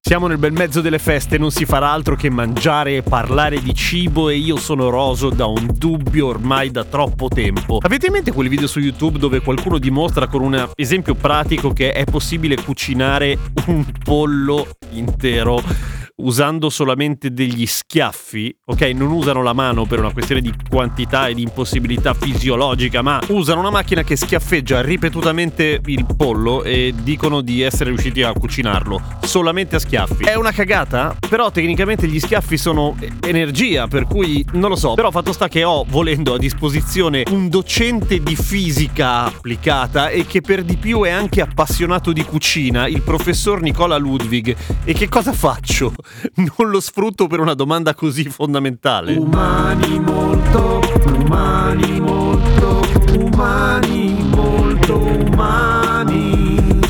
Siamo nel bel mezzo delle feste, non si farà altro che mangiare e parlare di cibo e io sono roso da un dubbio ormai da troppo tempo. Avete in mente quel video su YouTube dove qualcuno dimostra con un esempio pratico che è possibile cucinare un pollo intero? Usando solamente degli schiaffi, ok? Non usano la mano per una questione di quantità e di impossibilità fisiologica, ma usano una macchina che schiaffeggia ripetutamente il pollo e dicono di essere riusciti a cucinarlo solamente a schiaffi. È una cagata? Però tecnicamente gli schiaffi sono energia, per cui non lo so. Però fatto sta che ho, volendo a disposizione, un docente di fisica applicata e che per di più è anche appassionato di cucina, il professor Nicola Ludwig. E che cosa faccio? non lo sfrutto per una domanda così fondamentale. Umani molto, umani molto, umani molto umani.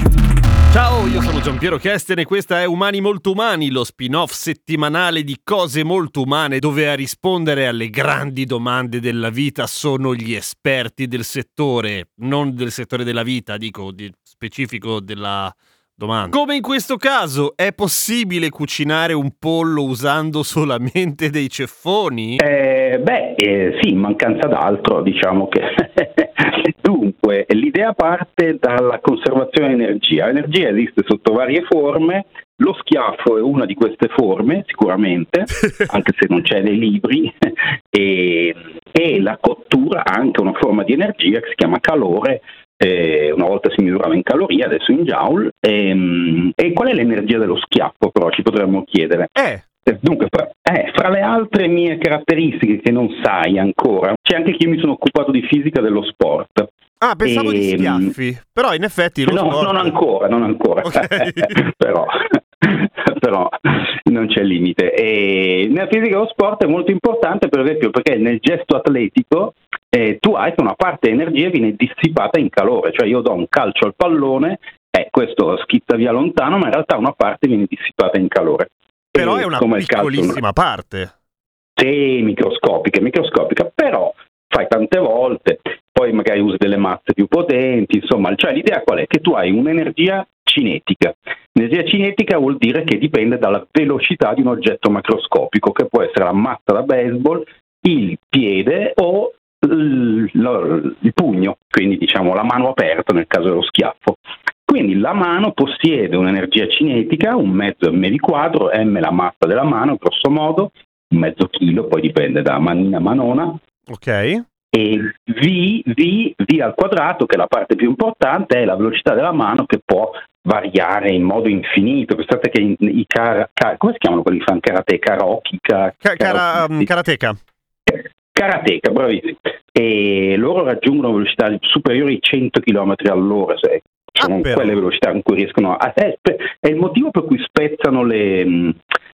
Ciao, io sono Giampiero Kesten e questa è Umani Molto Umani, lo spin-off settimanale di cose molto umane dove a rispondere alle grandi domande della vita sono gli esperti del settore, non del settore della vita, dico di specifico della Domanda. Come in questo caso, è possibile cucinare un pollo usando solamente dei ceffoni? Eh, beh, eh, sì, in mancanza d'altro, diciamo che. Dunque, l'idea parte dalla conservazione di energia. L'energia esiste sotto varie forme, lo schiaffo è una di queste forme, sicuramente, anche se non c'è nei libri, e, e la cottura ha anche una forma di energia che si chiama calore eh, una volta si misurava in calorie, adesso in joule. E, ehm, e qual è l'energia dello schiaffo, però ci potremmo chiedere? Eh. eh dunque, fra, eh, fra, le altre mie caratteristiche che non sai ancora, c'è anche che io mi sono occupato di fisica dello sport. Ah, pensavo e, di ehm, schiaffi, però in effetti lo No, sport... non ancora, non ancora, okay. però, però non c'è limite. E nella fisica dello sport è molto importante, per esempio, perché nel gesto atletico eh, tu hai che una parte dell'energia viene dissipata in calore, cioè io do un calcio al pallone, eh, questo schizza via lontano, ma in realtà una parte viene dissipata in calore. Però e è una piccolissima calcio, parte. Sì, microscopica, microscopica, però fai tante volte, poi magari usi delle mazze più potenti, insomma, cioè l'idea qual è? Che tu hai un'energia cinetica. L'energia cinetica vuol dire che dipende dalla velocità di un oggetto macroscopico, che può essere la mazza da baseball, il piede o il, il pugno, quindi diciamo la mano aperta nel caso dello schiaffo. Quindi la mano possiede un'energia cinetica, un mezzo m di quadro, m la massa della mano, grosso modo, un mezzo chilo, poi dipende da manina a manona. Ok. E v, v, v al quadrato, che è la parte più importante, è la velocità della mano che può variare in modo infinito. Pensate che i, cara, cara, come si chiamano quelli che fanno karate? Karoki? Ka, Ka, um, karateka. Bravissimi. E loro raggiungono velocità superiori ai 100 km all'ora, cioè sono ah, quelle velocità in cui riescono a... È, è il motivo per cui spezzano le,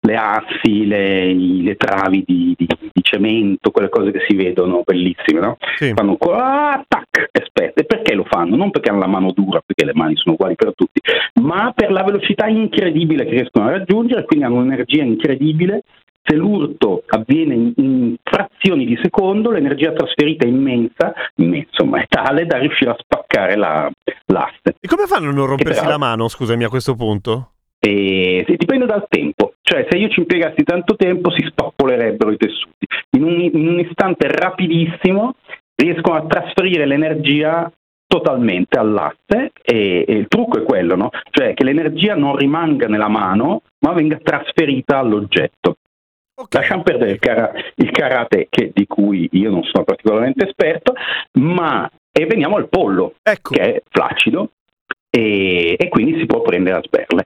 le assi, le, le travi di, di, di, cemento, quelle cose che si vedono bellissime, no? Sì. Fanno ah, tac, e spezza. E perché lo fanno? Non perché hanno la mano dura, perché le mani sono uguali per tutti, ma per la velocità incredibile che riescono a raggiungere, quindi hanno un'energia incredibile se l'urto avviene in, in, frazioni di secondo, l'energia trasferita è immensa, insomma è tale da riuscire a spaccare la, l'asse. E come fanno a non rompersi però, la mano, scusami, a questo punto? E, dipende dal tempo, cioè se io ci impiegassi tanto tempo si spappolerebbero i tessuti. In un, in un istante rapidissimo riescono a trasferire l'energia totalmente all'asse e, e, il trucco è quello, no? cioè che l'energia non rimanga nella mano ma venga trasferita all'oggetto. Okay. Lasciamo perdere il, cara- il karate, che, di cui io non sono particolarmente esperto, ma e veniamo al pollo, ecco. che è flaccido e, e, quindi si può prendere a sberle.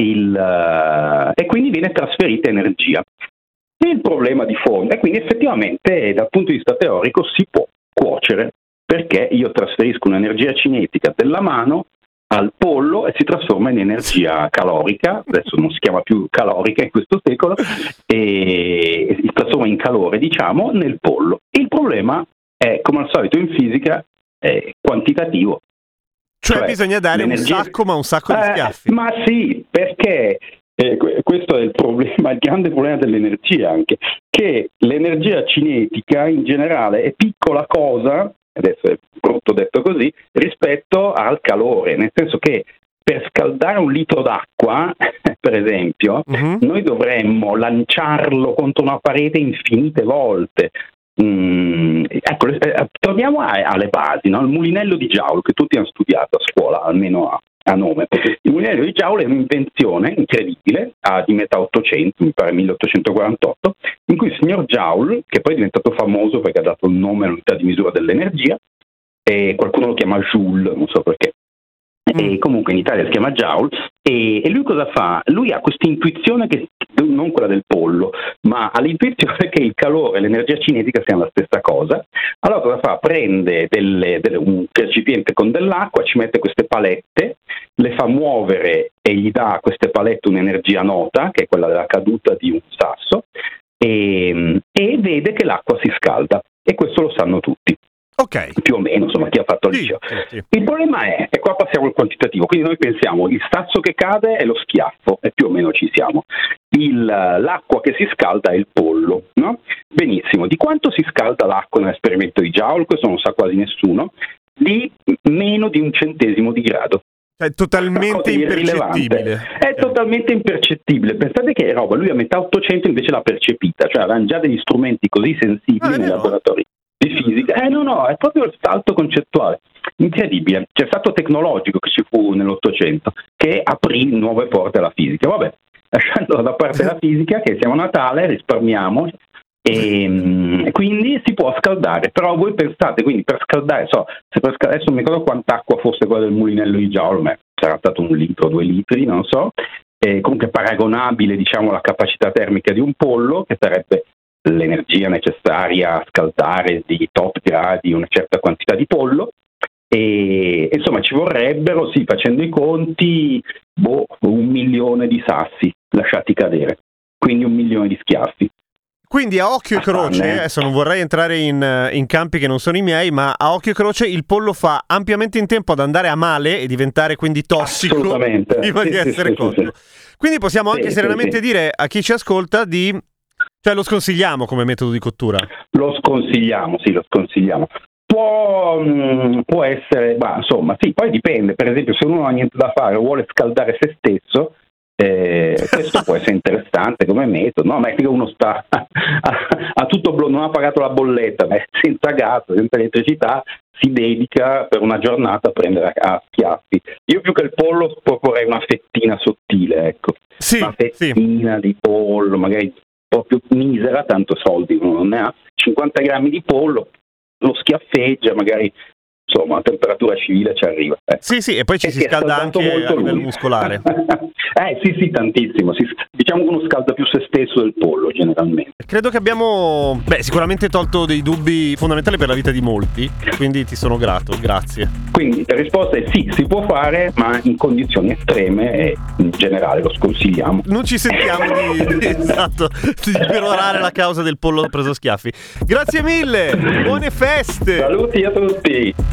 Il, uh, e quindi viene trasferita energia. il problema di fondo. E quindi effettivamente dal punto di vista teorico si può cuocere perché io trasferisco un'energia cinetica della mano al pollo e si trasforma in energia calorica, adesso non si chiama più calorica in questo secolo, e si trasforma in calore diciamo nel pollo. Il problema è, come al solito in fisica, è quantitativo. Cioè, cioè bisogna dare un sacco, ma un sacco di eh, schiaffi. Ma sì, perché eh, questo è il problema, il grande problema dell'energia anche, che l'energia cinetica in generale è piccola cosa adesso è brutto detto così, rispetto al calore, nel senso che per scaldare un litro d'acqua, per esempio, uh-huh. noi dovremmo lanciarlo contro una parete infinite volte. Mm, ecco, eh, torniamo a, alle basi, no? il mulinello di Giaul che tutti hanno studiato a scuola, almeno a, a nome. Il mulinello di Giaul è un'invenzione incredibile, di metà 800, mi pare 1848, in cui il signor Joule, che poi è diventato famoso perché ha dato il nome all'unità di misura dell'energia, e qualcuno lo chiama Joule, non so perché, e mm. comunque in Italia si chiama Joule, e, e, lui cosa fa? Lui ha questa intuizione che non quella del pollo, ma ha l'intuizione che il calore e l'energia cinetica siano la stessa cosa. Allora cosa fa? Prende delle, delle, un recipiente con dell'acqua, ci mette queste palette, le fa muovere e gli dà a queste palette un'energia nota, che è quella della caduta di un sasso, e, e vede che l'acqua si scalda. E questo lo sanno tutti. Okay. più o meno, insomma, chi ha fatto il liceo. Sì, sì. Il problema è, e qua passiamo al quantitativo, quindi noi pensiamo il sasso che cade è lo schiaffo, e più o meno ci siamo. Il, l'acqua che si scalda è il pollo, no? Benissimo, di quanto si scalda l'acqua nell'esperimento di Joule, questo non sa quasi nessuno, di meno di un centesimo di grado. È totalmente impercettibile. È totalmente impercettibile. Pensate che roba, lui a metà 800 invece l'ha percepita, cioè avevano già degli strumenti così sensibili ah, nei laboratori di fisica. Eh no, no, è proprio il salto concettuale. Incredibile. C'è stato tecnologico che ci fu nell'Ottocento che aprì nuove porte alla fisica. Vabbè, lasciando da parte la fisica, che siamo a Natale, risparmiamo. E, mm, e, quindi si può scaldare, però voi pensate, quindi per scaldare, so, per scaldare, adesso non mi ricordo quanta acqua fosse quella del mulinello di Giaul, sarà stato un litro, due litri, non so, e comunque paragonabile diciamo alla capacità termica di un pollo, che sarebbe l'energia necessaria a scaldare di top gradi una certa quantità di pollo. E insomma ci vorrebbero, sì, facendo i conti, boh, un milione di sassi lasciati cadere, quindi un milione di schiaffi. Quindi a occhio e croce, adesso non vorrei entrare in, in, campi che non sono i miei, ma a occhio e croce il pollo fa ampiamente in tempo ad andare a male e diventare quindi tossico prima sì, di essere sì, cotto. Sì, quindi possiamo anche serenamente dire a chi ci ascolta di cioè lo sconsigliamo come metodo di cottura? Lo sconsigliamo, sì, lo sconsigliamo. Può, mm, può essere, ma insomma, sì, poi dipende. Per esempio, se uno non ha niente da fare o vuole scaldare se stesso, eh, questo può essere interessante come metodo. No, ma è che uno sta a, tutto blu, non ha pagato la bolletta, ma senza gas, senza elettricità, si dedica per una giornata a prendere a schiaffi. Io più che il pollo proporrei una fettina sottile, ecco. Sì, una fettina sì. di pollo, magari proprio misera, tanto soldi uno non ne ha, 50 grammi di pollo, lo schiaffeggia, magari insomma a temperatura civile ci arriva. Eh. Sì, sì, e poi ci e si scalda anche molto a livello lui. muscolare. eh sì, sì, tantissimo. Si, diciamo che uno scalda più se stesso del pollo generalmente. Credo che abbiamo, beh, sicuramente tolto dei dubbi fondamentali per la vita di molti, quindi ti sono grato, grazie. Quindi la risposta è sì, si può fare, ma in condizioni estreme e in generale lo sconsigliamo. Non ci sentiamo di, di, esatto, di perorare la causa del pollo preso schiaffi. Grazie mille, buone feste! Saluti a tutti!